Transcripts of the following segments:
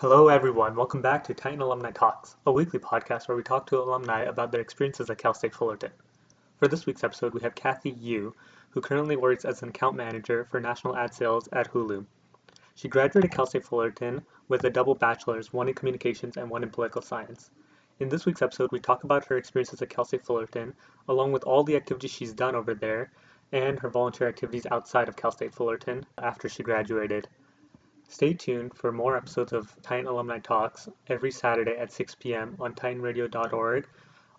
Hello, everyone. Welcome back to Titan Alumni Talks, a weekly podcast where we talk to alumni about their experiences at Cal State Fullerton. For this week's episode, we have Kathy Yu, who currently works as an account manager for national ad sales at Hulu. She graduated Cal State Fullerton with a double bachelor's, one in communications and one in political science. In this week's episode, we talk about her experiences at Cal State Fullerton, along with all the activities she's done over there, and her volunteer activities outside of Cal State Fullerton after she graduated. Stay tuned for more episodes of Titan Alumni Talks every Saturday at 6 p.m. on titanradio.org,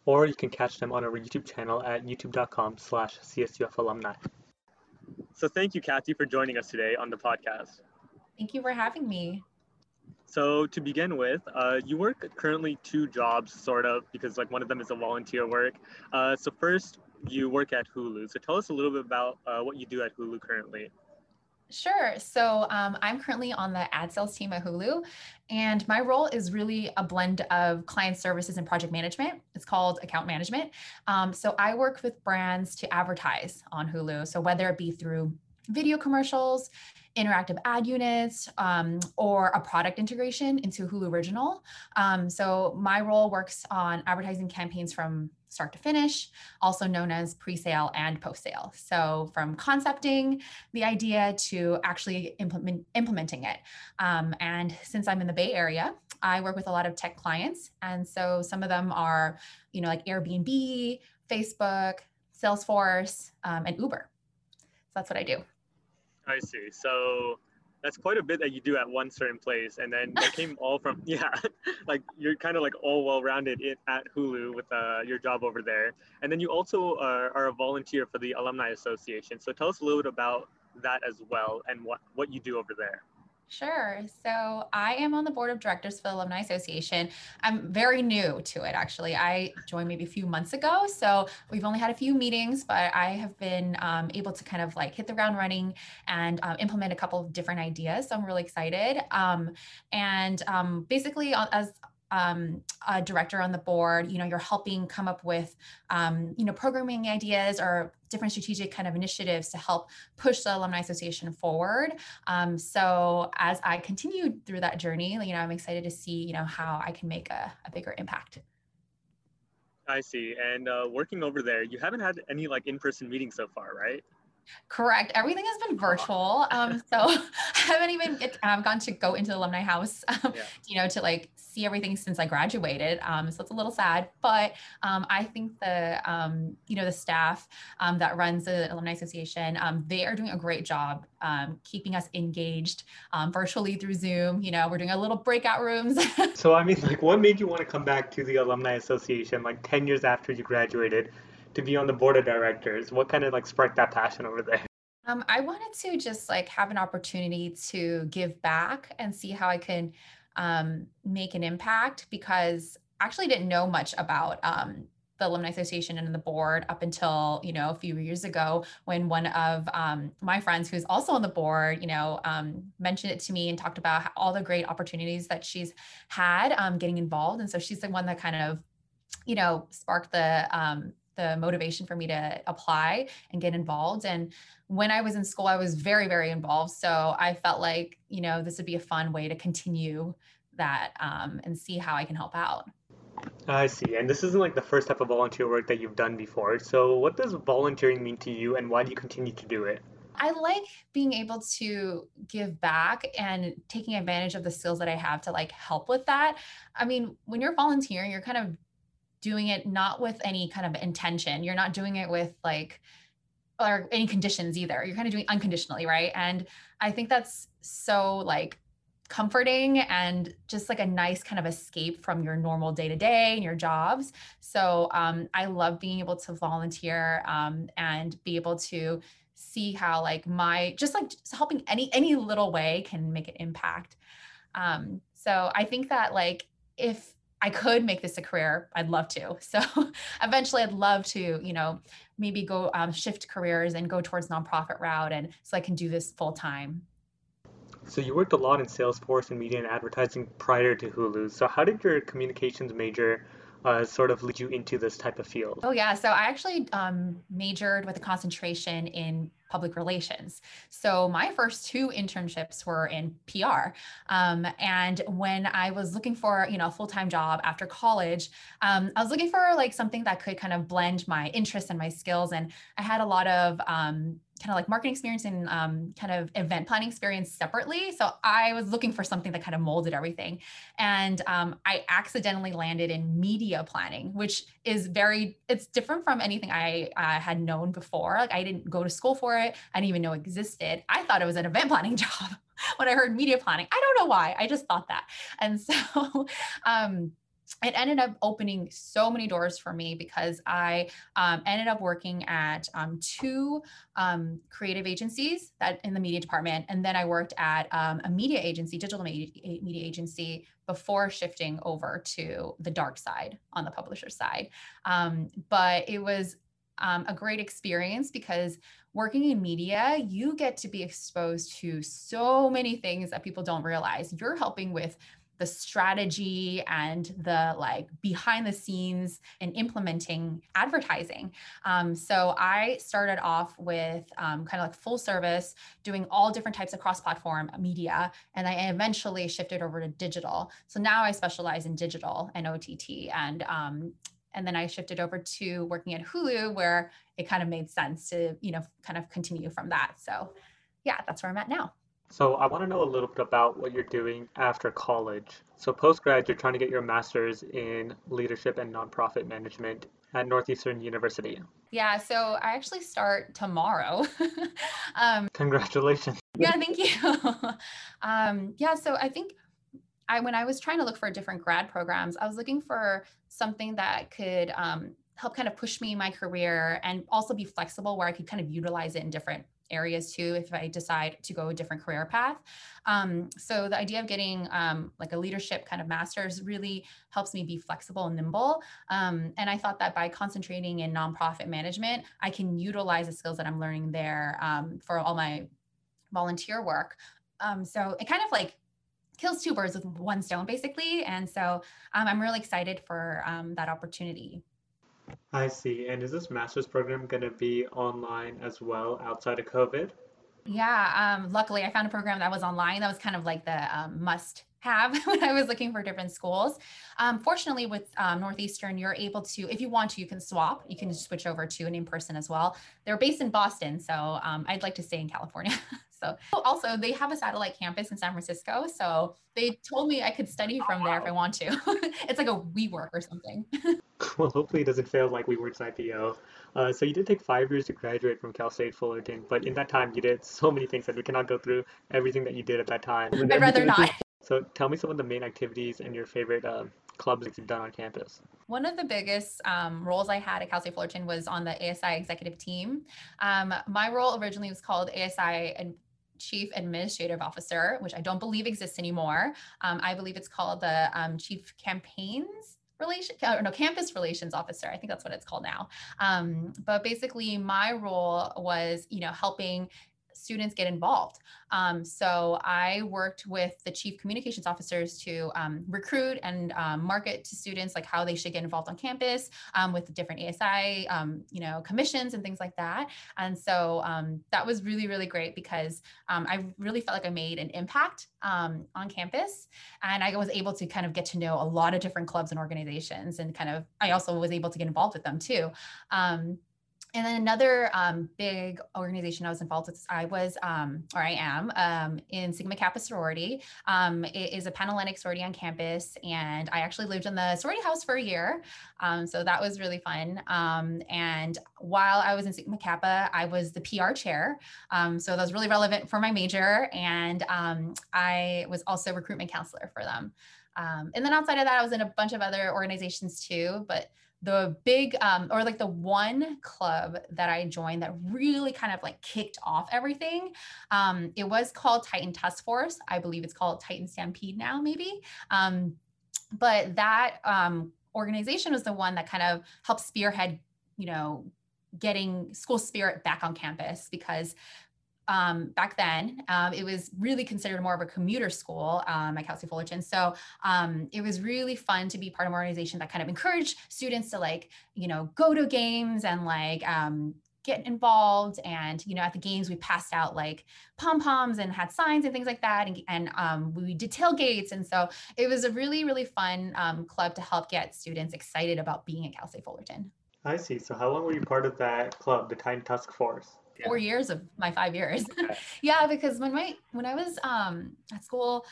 or you can catch them on our YouTube channel at youtube.com slash csufalumni. So thank you, Kathy, for joining us today on the podcast. Thank you for having me. So to begin with, uh, you work currently two jobs, sort of, because like one of them is a volunteer work. Uh, so first, you work at Hulu. So tell us a little bit about uh, what you do at Hulu currently. Sure. So um, I'm currently on the ad sales team at Hulu, and my role is really a blend of client services and project management. It's called account management. Um, so I work with brands to advertise on Hulu. So whether it be through video commercials, interactive ad units, um, or a product integration into Hulu Original. Um, so my role works on advertising campaigns from start to finish, also known as pre-sale and post-sale. So from concepting the idea to actually implement, implementing it. Um, and since I'm in the Bay Area, I work with a lot of tech clients. And so some of them are, you know, like Airbnb, Facebook, Salesforce, um, and Uber. So that's what I do. I see. So that's quite a bit that you do at one certain place, and then that came all from yeah, like you're kind of like all well-rounded in, at Hulu with uh, your job over there, and then you also are, are a volunteer for the Alumni Association. So tell us a little bit about that as well, and what what you do over there. Sure. So I am on the board of directors for the Alumni Association. I'm very new to it, actually. I joined maybe a few months ago. So we've only had a few meetings, but I have been um, able to kind of like hit the ground running and um, implement a couple of different ideas. So I'm really excited. Um, and um, basically, as um, a director on the board, you know, you're helping come up with, um, you know, programming ideas or different strategic kind of initiatives to help push the Alumni Association forward. Um, so as I continue through that journey, you know, I'm excited to see, you know, how I can make a, a bigger impact. I see. And uh, working over there, you haven't had any like in-person meetings so far, right? Correct. Everything has been virtual. Um, so I haven't even get, um, gone to go into the alumni house, um, yeah. you know, to like see everything since I graduated. Um, so it's a little sad, but um, I think the, um, you know, the staff um, that runs the Alumni Association, um, they are doing a great job um, keeping us engaged um, virtually through Zoom. You know, we're doing a little breakout rooms. so, I mean, like, what made you want to come back to the Alumni Association like 10 years after you graduated? To be on the board of directors? What kind of like sparked that passion over there? Um, I wanted to just like have an opportunity to give back and see how I can um, make an impact because I actually didn't know much about um, the alumni association and the board up until you know a few years ago when one of um, my friends who's also on the board you know um, mentioned it to me and talked about all the great opportunities that she's had um, getting involved and so she's the one that kind of you know sparked the um, the motivation for me to apply and get involved. And when I was in school, I was very, very involved. So I felt like, you know, this would be a fun way to continue that um, and see how I can help out. I see. And this isn't like the first type of volunteer work that you've done before. So what does volunteering mean to you and why do you continue to do it? I like being able to give back and taking advantage of the skills that I have to like help with that. I mean, when you're volunteering, you're kind of doing it not with any kind of intention. You're not doing it with like or any conditions either. You're kind of doing unconditionally, right? And I think that's so like comforting and just like a nice kind of escape from your normal day to day and your jobs. So um, I love being able to volunteer um, and be able to see how like my just like just helping any any little way can make an impact. Um, so I think that like if I could make this a career, I'd love to. So eventually I'd love to, you know, maybe go um, shift careers and go towards nonprofit route. And so I can do this full time. So you worked a lot in Salesforce and media and advertising prior to Hulu. So how did your communications major uh, sort of lead you into this type of field? Oh yeah, so I actually um, majored with a concentration in public relations. So my first two internships were in PR. Um, and when I was looking for, you know, a full-time job after college, um, I was looking for like something that could kind of blend my interests and my skills. And I had a lot of um, kind of like marketing experience and um, kind of event planning experience separately. So I was looking for something that kind of molded everything. And um, I accidentally landed in media planning, which is very, it's different from anything I uh, had known before. Like I didn't go to school for it. I didn't even know it existed. I thought it was an event planning job when I heard media planning. I don't know why. I just thought that. And so, um, it ended up opening so many doors for me because I um, ended up working at um, two um, creative agencies that in the media department, and then I worked at um, a media agency, digital media, media agency, before shifting over to the dark side on the publisher side. Um, but it was um, a great experience because working in media, you get to be exposed to so many things that people don't realize. You're helping with the strategy and the like behind the scenes and implementing advertising. Um, so I started off with um, kind of like full service, doing all different types of cross platform media. And I eventually shifted over to digital. So now I specialize in digital and OTT. And um, and then I shifted over to working at Hulu, where it kind of made sense to, you know, kind of continue from that. So yeah, that's where I'm at now. So I want to know a little bit about what you're doing after college. So post-grad, you're trying to get your master's in leadership and nonprofit management at Northeastern University. Yeah, so I actually start tomorrow. um, Congratulations. Yeah, thank you. um, yeah, so I think I when I was trying to look for different grad programs, I was looking for something that could um, help kind of push me in my career and also be flexible where I could kind of utilize it in different areas too if I decide to go a different career path. Um, so the idea of getting um, like a leadership kind of master's really helps me be flexible and nimble. Um, and I thought that by concentrating in nonprofit management, I can utilize the skills that I'm learning there um, for all my volunteer work. Um, so it kind of like kills two birds with one stone basically. And so um, I'm really excited for that opportunity. I see. And is this master's program going to be online as well outside of COVID? Yeah, um, luckily I found a program that was online. That was kind of like the um, must have when I was looking for different schools. Um, fortunately, with um, Northeastern, you're able to, if you want to, you can swap. You can switch over to an in person as well. They're based in Boston, so um, I'd like to stay in California. so also, they have a satellite campus in San Francisco. So they told me I could study from there if I want to. it's like a WeWork or something. well, hopefully it doesn't fail like WeWork's IPO. Uh, so you did take five years to graduate from Cal State Fullerton, but in that time you did so many things that we cannot go through everything that you did at that time. I'd rather not. So tell me some of the main activities and your favorite uh, clubs that you've done on campus. One of the biggest um, roles I had at Cal State Fullerton was on the ASI executive team. Um, my role originally was called ASI and Chief Administrative Officer, which I don't believe exists anymore. Um, I believe it's called the um, Chief Campaigns relation or no campus relations officer i think that's what it's called now um, but basically my role was you know helping students get involved. Um, so I worked with the chief communications officers to um, recruit and um, market to students like how they should get involved on campus um, with the different ASI, um, you know, commissions and things like that. And so um, that was really, really great because I really felt like I made an impact on campus. And I was able to kind of get to know a lot of different clubs and organizations and kind of, I also was able to get involved with them too. And then another um, big organization I was involved with, I was, um, or I am, um, in Sigma Kappa sorority. Um, it is a Panhellenic sorority on campus, and I actually lived in the sorority house for a year. Um, so that was really fun. Um, and while I was in Sigma Kappa, I was the PR chair. so that was really relevant for my major, and I was also recruitment counselor for them. and then outside of that, I was in a bunch of other organizations too, but the big um, or like the one club that I joined that really kind of like kicked off everything. Um, it was called Titan Tusk Force. I believe it's called Titan Stampede now, maybe. Um, but that um, organization was the one that kind of helped spearhead, you know, getting school spirit back on campus because um, back then. Um, it was really considered more of a commuter school um, at Cal State Fullerton. So um, it was really fun to be part of an organization that kind of encouraged students to like, you know, go to games and like um, get involved. And you know at the games we passed out like pom poms and had signs and things like that. And, and um, we did tailgates. And so it was a really really fun club to help get students excited about being at cal state fullerton. I see. So how long were you part of that club the titan tusk force four years of my five years. Yeah because when my when i was um, at school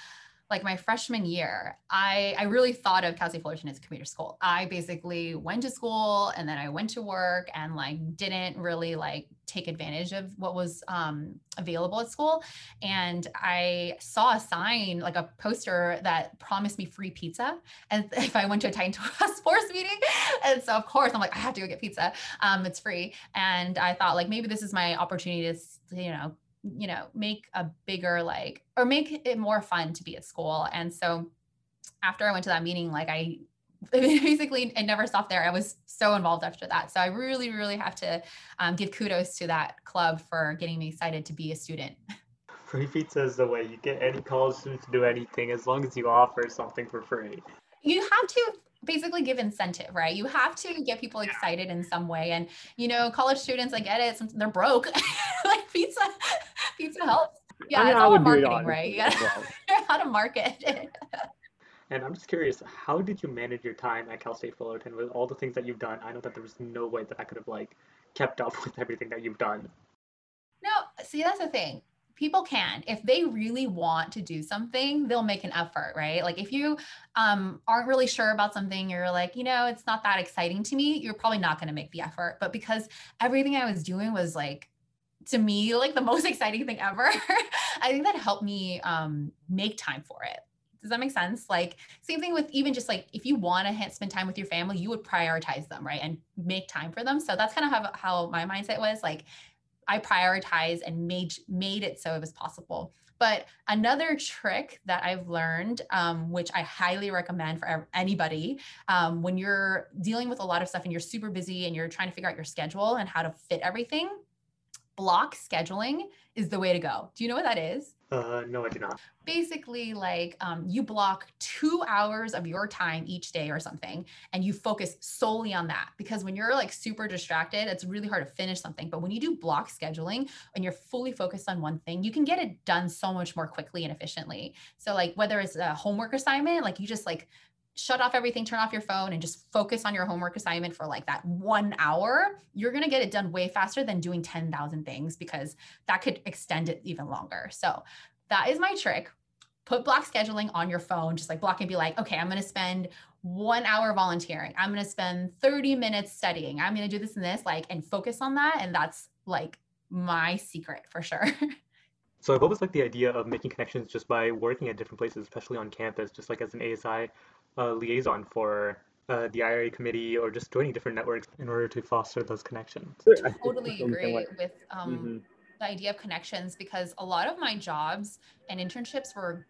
like my freshman year, I, I really thought of Cal State Fullerton as a commuter school. I basically went to school and then I went to work and like didn't really like take advantage of what was um, available at school. And I saw a sign, like a poster that promised me free pizza. And if I went to a Titan sports meeting. And so of course I'm like, I have to go get pizza. Um, it's free. And I thought like, maybe this is my opportunity to, you know, you know make a bigger like or make it more fun to be at school and so after i went to that meeting like i basically it never stopped there i was so involved after that so i really really have to um, give kudos to that club for getting me excited to be a student free pizza is the way you get any college student to do anything as long as you offer something for free you have to basically give incentive, right? You have to get people excited in some way. And, you know, college students, I get it. They're broke. like pizza, pizza helps. Yeah, I mean, it's all marketing, right? You gotta well. how to market it. And I'm just curious, how did you manage your time at Cal State Fullerton with all the things that you've done? I know that there was no way that I could have like kept up with everything that you've done. No, see that's the thing people can if they really want to do something they'll make an effort right like if you um, aren't really sure about something you're like you know it's not that exciting to me you're probably not going to make the effort but because everything i was doing was like to me like the most exciting thing ever. I think that helped me um, make time for it. Does that make sense? Like same thing with even just like if you want to spend time with your family you would prioritize them right and make time for them. So that's kind of how, how my mindset was like I prioritize and made made it so it was possible. But another trick that I've learned, um, which I highly recommend for anybody, um, when you're dealing with a lot of stuff and you're super busy and you're trying to figure out your schedule and how to fit everything, block scheduling is the way to go. Do you know what that is? Uh, no, I do not. Basically, like um, you block two hours of your time each day or something, and you focus solely on that. Because when you're like super distracted, it's really hard to finish something. But when you do block scheduling and you're fully focused on one thing, you can get it done so much more quickly and efficiently. So, like whether it's a homework assignment, like you just like shut off everything, turn off your phone, and just focus on your homework assignment for like that one hour, you're going to get it done way faster than doing 10,000 things because that could extend it even longer. So, that is my trick. Put block scheduling on your phone, just like block and be like, okay, I'm going to spend one hour volunteering. I'm going to spend 30 minutes studying. I'm going to do this and this, like, and focus on that. And that's like my secret for sure. So I've always liked the idea of making connections just by working at different places, especially on campus, just like as an ASI uh, liaison for uh, the IRA committee or just joining different networks in order to foster those connections. I totally agree with um, mm-hmm. the idea of connections because a lot of my jobs and internships were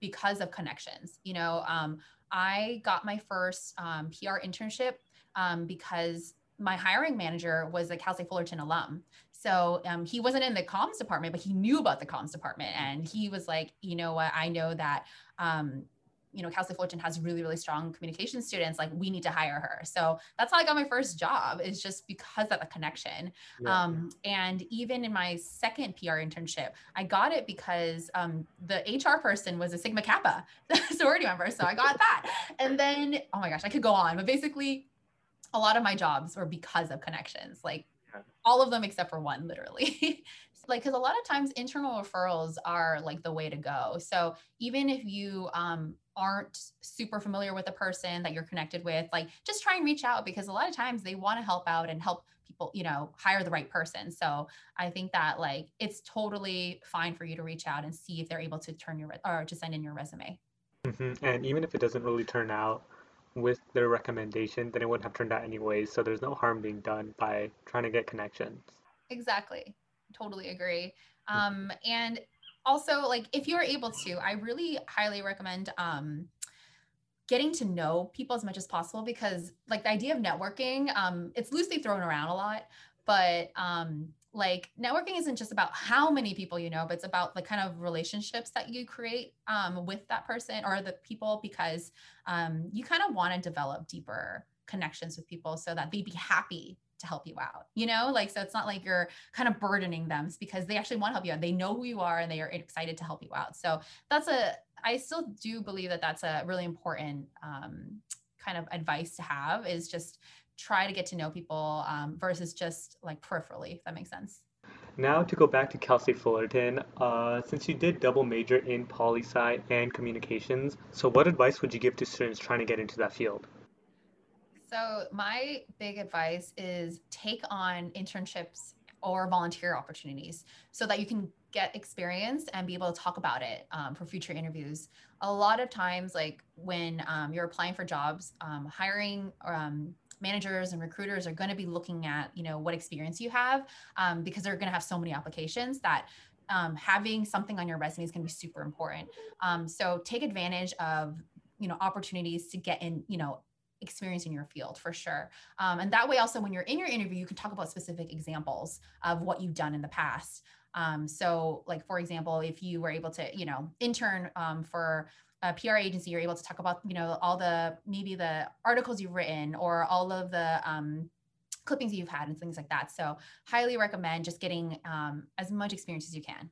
because of connections. You know, um, I got my first um, PR internship um, because my hiring manager was a Cal State Fullerton alum. So um, he wasn't in the comms department, but he knew about the comms department. And he was like, you know what, I know that um, you know, State Fullerton has really, really strong communication students. Like, we need to hire her. So that's how I got my first job. Is just because of the connection. Yeah. Um, and even in my second PR internship, I got it because um, the HR person was a Sigma Kappa sorority member. So I got that. And then, oh my gosh, I could go on, but basically, a lot of my jobs were because of connections. Like all of them except for one, literally. like because a lot of times internal referrals are like the way to go. So even if you um, aren't super familiar with a person that you're connected with like just try and reach out because a lot of times they want to help out and help people you know hire the right person. So i think that like it's totally fine for you to reach out and see if they're able to turn your or to send in your resume. Mm-hmm. and even if it doesn't really turn out with their recommendation then it wouldn't have turned out anyways. So there's no harm being done by trying to get connections. Exactly totally agree. Um and also like if you're able to i really highly recommend um getting to know people as much as possible because like the idea of networking um it's loosely thrown around a lot but um like networking isn't just about how many people you know but it's about the kind of relationships that you create um, with that person or the people because um, you kind of want to develop deeper connections with people so that they'd be happy to help you out, you know, like, so it's not like you're kind of burdening them because they actually want to help you out. They know who you are and they are excited to help you out. So that's a, I still do believe that that's a really important um, kind of advice to have is just try to get to know people um, versus just like peripherally, if that makes sense. Now to go back to Cal State Fullerton, uh, since you did double major in poli sci and communications, so what advice would you give to students trying to get into that field? So my big advice is take on internships or volunteer opportunities so that you can get experience and be able to talk about it um, for future interviews. A lot of times, like when um, you're applying for jobs, um, hiring um, managers and recruiters are going to be looking at, you know, what experience you have um, because they're going to have so many applications that um, having something on your resume is going to be super important. so take advantage of, you know, opportunities to get in, you know, experience in your field for sure. Um, and that way, also, when you're in your interview, you can talk about specific examples of what you've done in the past. Um, so, like for example, if you were able to, you know, intern um, for a PR agency, you're able to talk about, you know, all the maybe the articles you've written or all of the um, clippings you've had and things like that. So, highly recommend just getting um, as much experience as you can.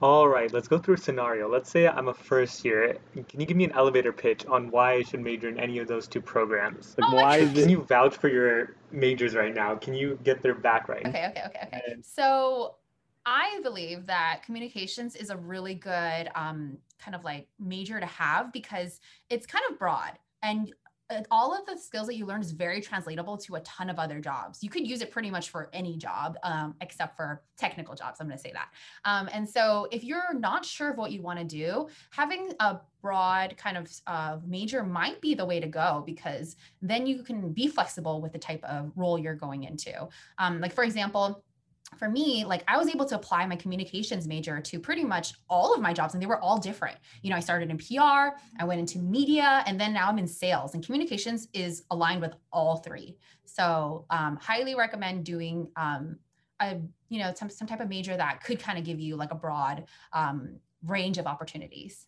All right, let's go through a scenario. Let's say I'm a first year. Can you give me an elevator pitch on why I should major in any of those two programs? Like, oh why is Can you vouch for your majors right now? Can you get their back right? Okay, okay, okay, okay. So I believe that communications is a really good um, kind of like major to have because it's kind of broad and all of the skills that you learn is very translatable to a ton of other jobs. You could use it pretty much for any job, um, except for technical jobs. I'm going to say that. Um, and so, if you're not sure of what you want to do, having a broad kind of uh, major might be the way to go because then you can be flexible with the type of role you're going into. Um, like, for example, for me, like I was able to apply my communications major to pretty much all of my jobs, and they were all different. You know, I started in PR, I went into media, and then now I'm in sales. And communications is aligned with all three. So, um, highly recommend doing um, a you know some some type of major that could kind of give you like a broad um, range of opportunities.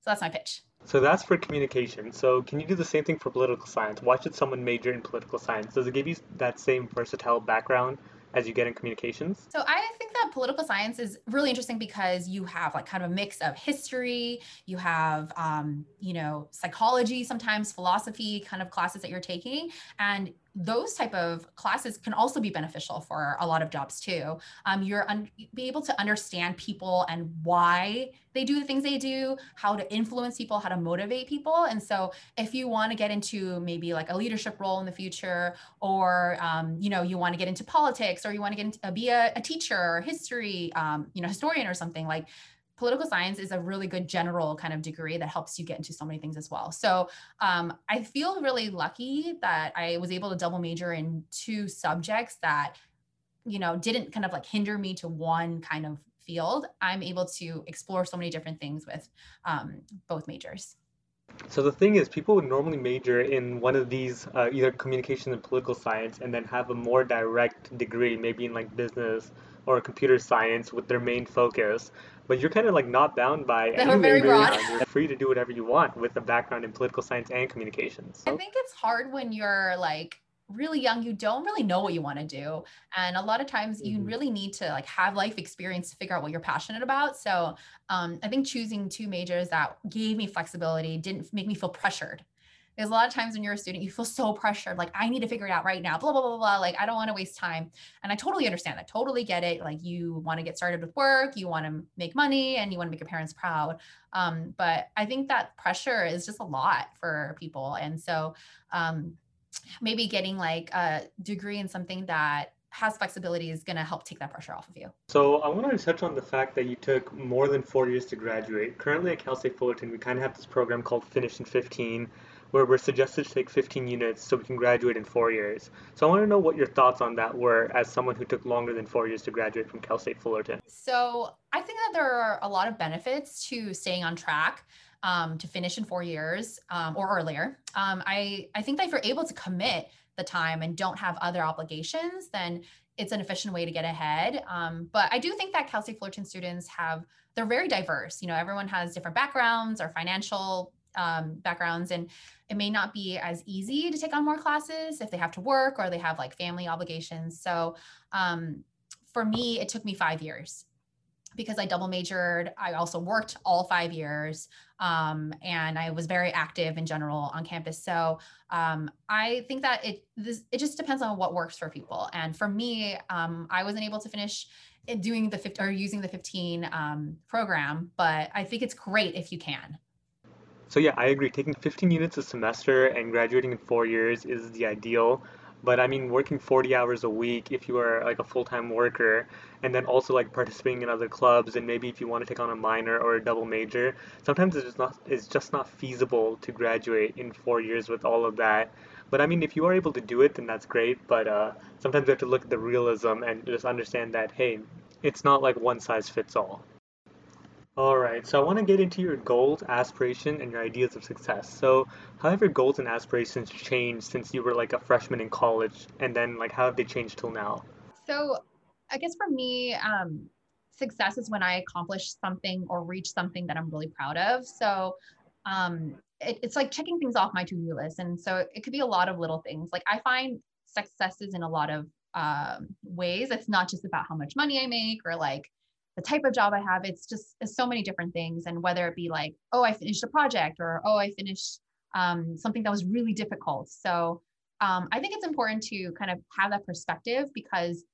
So that's my pitch. So that's for communication. So can you do the same thing for political science? Why should someone major in political science? Does it give you that same versatile background as you get in communications? So I think that political science is really interesting because you have like kind of a mix of history, you have um, you know psychology, sometimes philosophy kind of classes that you're taking, and those type of classes can also be beneficial for a lot of jobs too. Um, you're un- be able to understand people and why they do the things they do, how to influence people, how to motivate people. And so, if you want to get into maybe like a leadership role in the future, or um, you know you want to get into politics, or you want to get into uh, be a, a teacher or history, um, you know, historian or something like political science is a really good general kind of degree that helps you get into so many things as well. So um, I feel really lucky that I was able to double major in two subjects that, you know, didn't kind of like hinder me to one kind of field. I'm able to explore so many different things with um, both majors. So the thing is, people would normally major in one of these, uh, either communication and political science, and then have a more direct degree, maybe in like business or computer science with their main focus but you're kind of like not bound by they very broad. You're free to do whatever you want with a background in political science and communications. I think it's hard when you're like really young you don't really know what you want to do and a lot of times you mm-hmm. really need to like have life experience to figure out what you're passionate about so um, i think choosing two majors that gave me flexibility didn't make me feel pressured because a lot of times when you're a student, you feel so pressured, like I need to figure it out right now, blah, blah, blah, blah. Like I don't want to waste time. And I totally understand that. Totally get it. Like you want to get started with work, you want to make money and you want to make your parents proud. Um, but I think that pressure is just a lot for people. And so um, maybe getting like a degree in something that has flexibility is going to help take that pressure off of you. So I wanted to touch on the fact that you took more than four years to graduate. Currently at Cal State Fullerton, we kind of have this program called Finish in 15, where we're suggested to take 15 units so we can graduate in four years. So I want to know what your thoughts on that were as someone who took longer than four years to graduate from Cal State Fullerton. So I think that there are a lot of benefits to staying on track. Um, to finish in four years um, or earlier. Um, I, I think that if you're able to commit the time and don't have other obligations, then it's an efficient way to get ahead. Um, but I do think that Cal State Fullerton students have, they're very diverse. You know, everyone has different backgrounds or financial um, backgrounds and it may not be as easy to take on more classes if they have to work or they have like family obligations so um, for me it took me five years because I double majored. I also worked all five years, um, and I was very active in general on campus. So um, I think that it this, it just depends on what works for people. And for me, um, I wasn't able to finish doing the 15 or using the 15 um, program, but I think it's great if you can. So yeah, I agree. Taking 15 units a semester and graduating in four years is the ideal. But I mean, working 40 hours a week if you are like a full time worker, and then also like participating in other clubs, and maybe if you want to take on a minor or a double major, sometimes it's just not it's just not feasible to graduate in four years with all of that. But I mean, if you are able to do it, then that's great. But uh, sometimes we have to look at the realism and just understand that hey, it's not like one size fits all. All right, so I want to get into your goals, aspiration, and your ideas of success. So, how have your goals and aspirations changed since you were like a freshman in college, and then like how have they changed till now? So, I guess for me, um, success is when I accomplish something or reach something that I'm really proud of. So, um, it, it's like checking things off my to-do list, and so it could be a lot of little things. Like I find successes in a lot of um, ways. It's not just about how much money I make or like the type of job I have. It's just it's so many different things. And whether it be like, oh, I finished a project or, oh, I finished um, something that was really difficult. So um, I think it's important to kind of have that perspective because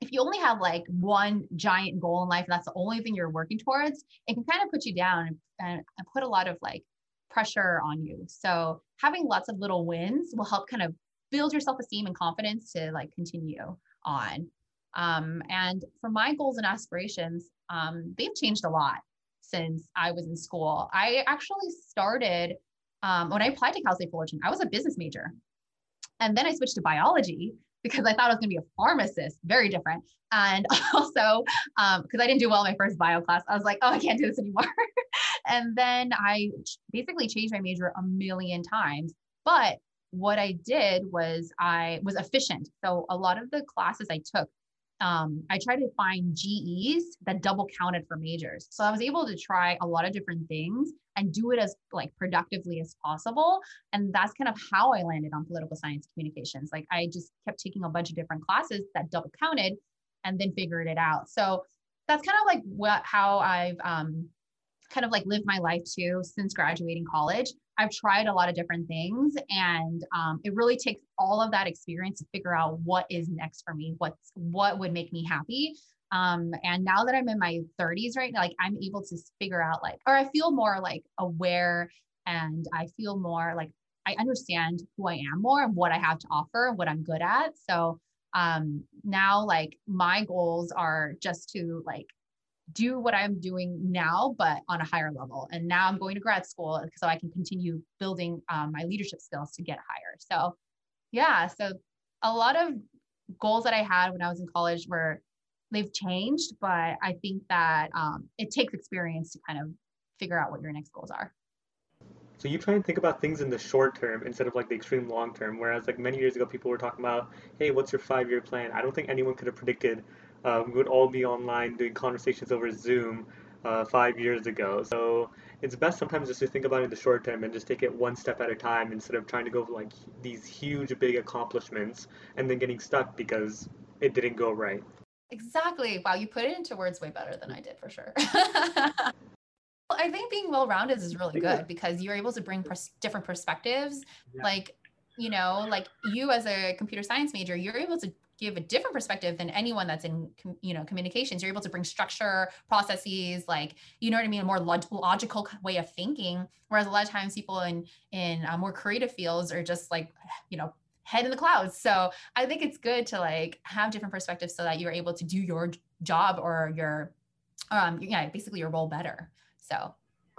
if you only have like one giant goal in life and that's the only thing you're working towards, it can kind of put you down and, and, and put a lot of like pressure on you. So having lots of little wins will help kind of build your self-esteem and confidence to like continue on. Um, and for my goals and aspirations, um, they've changed a lot since I was in school. I actually started um, when I applied to Cal State Fullerton, I was a business major. And then I switched to biology because I thought I was going to be a pharmacist, very different. And also, because um, I didn't do well in my first bio class, I was like, oh, I can't do this anymore. and then I basically changed my major a million times. But what I did was I was efficient. So a lot of the classes I took um, I tried to find GEs that double counted for majors. So I was able to try a lot of different things and do it as like productively as possible. And that's kind of how I landed on political science communications. Like I just kept taking a bunch of different classes that double counted and then figured it out. So that's kind of like what how I've um, kind of like lived my life too since graduating college. I've tried a lot of different things, and um, it really takes all of that experience to figure out what is next for me, what's what would make me happy. Um, and now that I'm in my 30s, right, now, like I'm able to figure out like, or I feel more like aware, and I feel more like I understand who I am more and what I have to offer and what I'm good at. So um, now, like my goals are just to like do what I'm doing now, but on a higher level. And now I'm going to grad school so I can continue building um, my leadership skills to get higher. So, yeah, so a lot of goals that I had when I was in college were they've changed, but I think that um, it takes experience to kind of figure out what your next goals are. So you try and think about things in the short term instead of like the extreme long term. Whereas like many years ago, people were talking about, hey, what's your five year plan? I don't think anyone could have predicted uh, we would all be online doing conversations over Zoom uh, five years ago. So it's best sometimes just to think about it in the short term and just take it one step at a time instead of trying to go for like these huge big accomplishments and then getting stuck because it didn't go right. Exactly. Wow, you put it into words way better than I did for sure. I think being well rounded is really good because you're able to bring pers- different perspectives. Yeah. Like, you know, like you as a computer science major, you're able to give a different perspective than anyone that's in you know communications. You're able to bring structure processes like you know what i mean? A more log- logical way of thinking. Whereas a lot of times people in in uh, more creative fields are just like you know head in the clouds. So i think it's good to like have different perspectives so that you're able to do your job or your um yeah basically your role better. So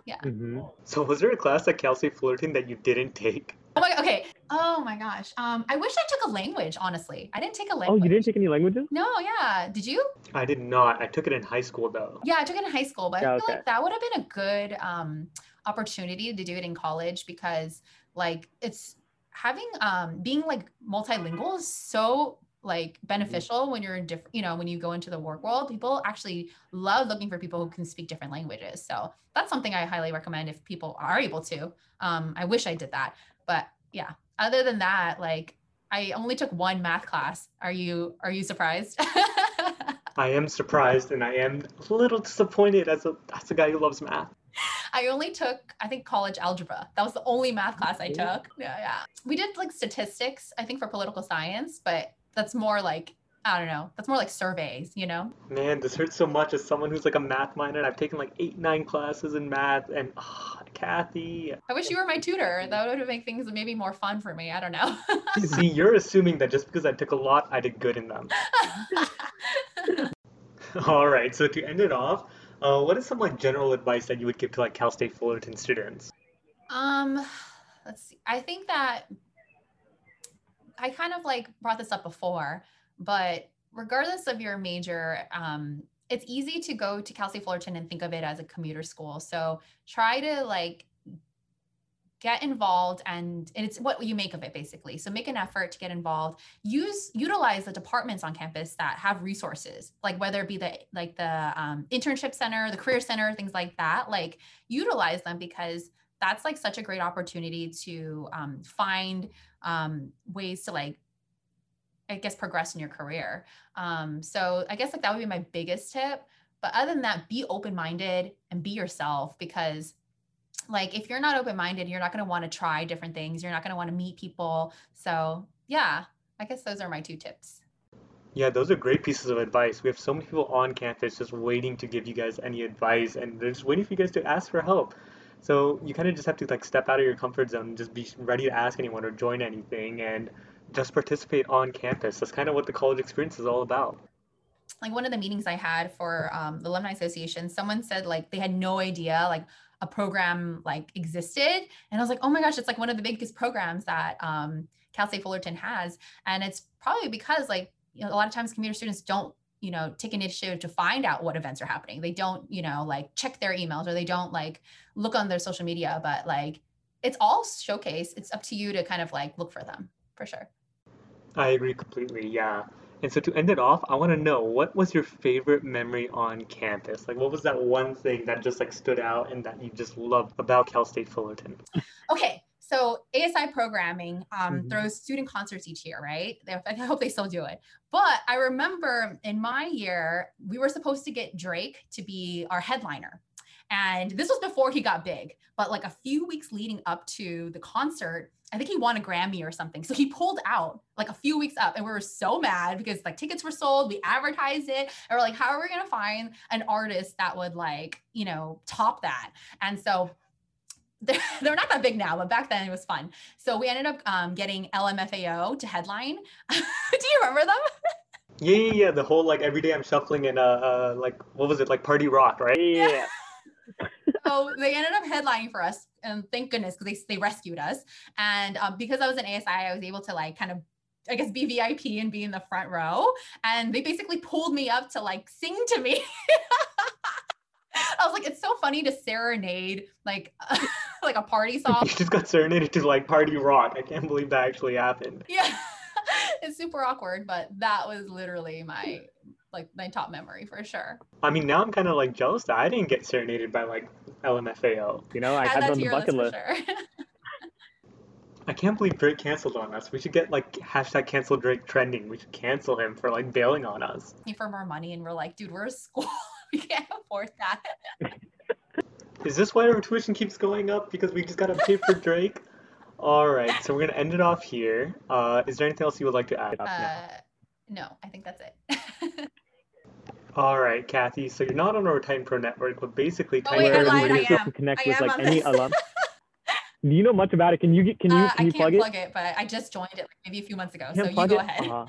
yeah. Mm-hmm. so was there a class at cal state fullerton that you didn't take? my okay. Oh my gosh. Um, I wish I took a language, honestly. I didn't take a language. Oh, you didn't take any languages? No, yeah. Did you? I did not. I took it in high school though. Yeah, I took it in high school, but yeah, I feel okay. like that would have been a good um opportunity to do it in college because like it's having um being like multilingual is so like beneficial when you're in different you know when you go into the work world people actually love looking for people who can speak different languages so that's something i highly recommend if people are able to um, i wish i did that but yeah other than that like i only took one math class are you are you surprised i am surprised and i am a little disappointed as a as a guy who loves math I only took, I think, college algebra. That was the only math class I took. Yeah, yeah. We did like statistics, I think, for political science, but that's more like I don't know. That's more like surveys, you know? Man, this hurts so much as someone who's like a math minor and I've taken like eight, nine classes in math and oh, Kathy. I wish you were my tutor. That would make things maybe more fun for me. I don't know. See, you're assuming that just because I took a lot, I did good in them. All right, so to end it off, uh, what is some like general advice that you would give to like Cal State Fullerton students? Um, let's see. I think that I kind of like brought this up before, but regardless of your major, um, it's easy to go to State Fullerton and think of it as a commuter school. So try to like get involved and, and it's what you make of it basically so make an effort to get involved use utilize the departments on campus that have resources like whether it be the like the um, internship center the career center things like that like utilize them because that's like such a great opportunity to um, find um, ways to like i guess progress in your career. Um, so i guess like that would be my biggest tip. But other than that be open-minded and be yourself because like if you're not open-minded you're not going to want to try different things. You're not going to want to meet people. So yeah i guess those are my two tips. Yeah, those are great pieces of advice. We have so many people on campus just waiting to give you guys any advice, and they're just waiting for you guys to ask for help. So you kind of just have to like step out of your comfort zone and just be ready to ask anyone or join anything. And just participate on campus. That's kind of what the college experience is all about. Like one of the meetings I had for um, the Alumni Association, someone said like they had no idea like a program like existed, and I was like, oh my gosh, it's like one of the biggest programs that um, Cal State Fullerton has, and it's probably because like you know a lot of times commuter students don't you know take initiative to find out what events are happening. They don't you know like check their emails or they don't like look on their social media. But like it's all showcase. It's up to you to kind of like look for them for sure i agree completely yeah and so to end it off i want to know what was your favorite memory on campus like what was that one thing that just like stood out and that you just loved about cal state fullerton okay so ASI programming um, mm-hmm. throws student concerts each year, right? I hope they still do it. But I remember in my year, we were supposed to get Drake to be our headliner. And this was before he got big, but like a few weeks leading up to the concert, I think he won a Grammy or something. So he pulled out like a few weeks up, and we were so mad because like tickets were sold, we advertised it, and we're like, how are we gonna find an artist that would like, you know, top that? And so they're, they're not that big now, but back then it was fun. So we ended up um, getting LMFAO to headline. Do you remember them? Yeah, yeah, yeah. The whole like every day I'm shuffling in uh, uh like what was it like Party Rock, right? Yeah. so they ended up headlining for us, and thank goodness because they they rescued us. And um, because I was an ASI, I was able to like kind of I guess be VIP and be in the front row. And they basically pulled me up to like sing to me. I was like, it's so funny to serenade like like a party song. you just got serenaded to like party rock. I can't believe that actually happened. Yeah. it's super awkward, but that was literally my like my top memory for sure. I mean, now I'm kind of like jealous that I didn't get serenaded by like LMFAO. You know, I had on the bucket list. Sure. I can't believe Drake canceled on us. We should get like hashtag cancel Drake trending. We should cancel him for like bailing on us. For more money, and we're like, dude, we're a school. we can't afford that. Is this why our tuition keeps going up? Because we just gotta pay for Drake? Alright, so we're gonna end it off here. Uh, is there anything else you would like to add? Uh, no, I think that's it. Alright, Kathy, so you're not on our Titan Pro network, but basically oh, wait, I lied, I am. to connect I with like any alum. Do you know much about it? Can you can you uh, can you plug it? I can't plug it, but I just joined it like maybe a few months ago. So you go it? ahead. Uh-huh.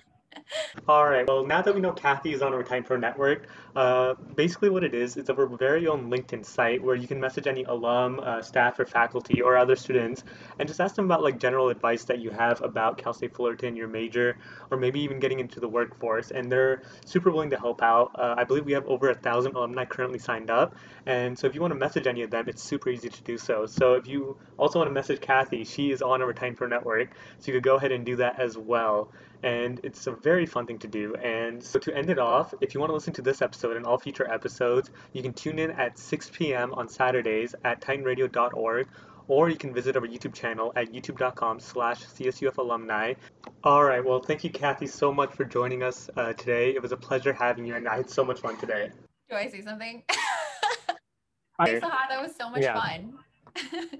All right. Well, now that we know Kathy is on our Titan Pro network, uh, basically what it is, it's our very own LinkedIn site where you can message any alum, uh, staff, or faculty, or other students, and just ask them about like general advice that you have about Cal State Fullerton, your major, or maybe even getting into the workforce. And they're super willing to help out. Uh, I believe we have over a thousand alumni currently signed up, and so if you want to message any of them, it's super easy to do so. So if you also want to message Kathy, she is on our Titan Pro network, so you could go ahead and do that as well. And it's a very fun thing to do. And so to end it off, if you want to listen to this episode and all future episodes, you can tune in at 6 p.m. on Saturdays at titanradio.org or you can visit our YouTube channel at youtube.com slash CSUF alumni. All right, well, thank you, Kathy, so much for joining us uh, today. It was a pleasure having you, and I had so much fun today. Do I say something? Thanks, That was so much yeah. fun.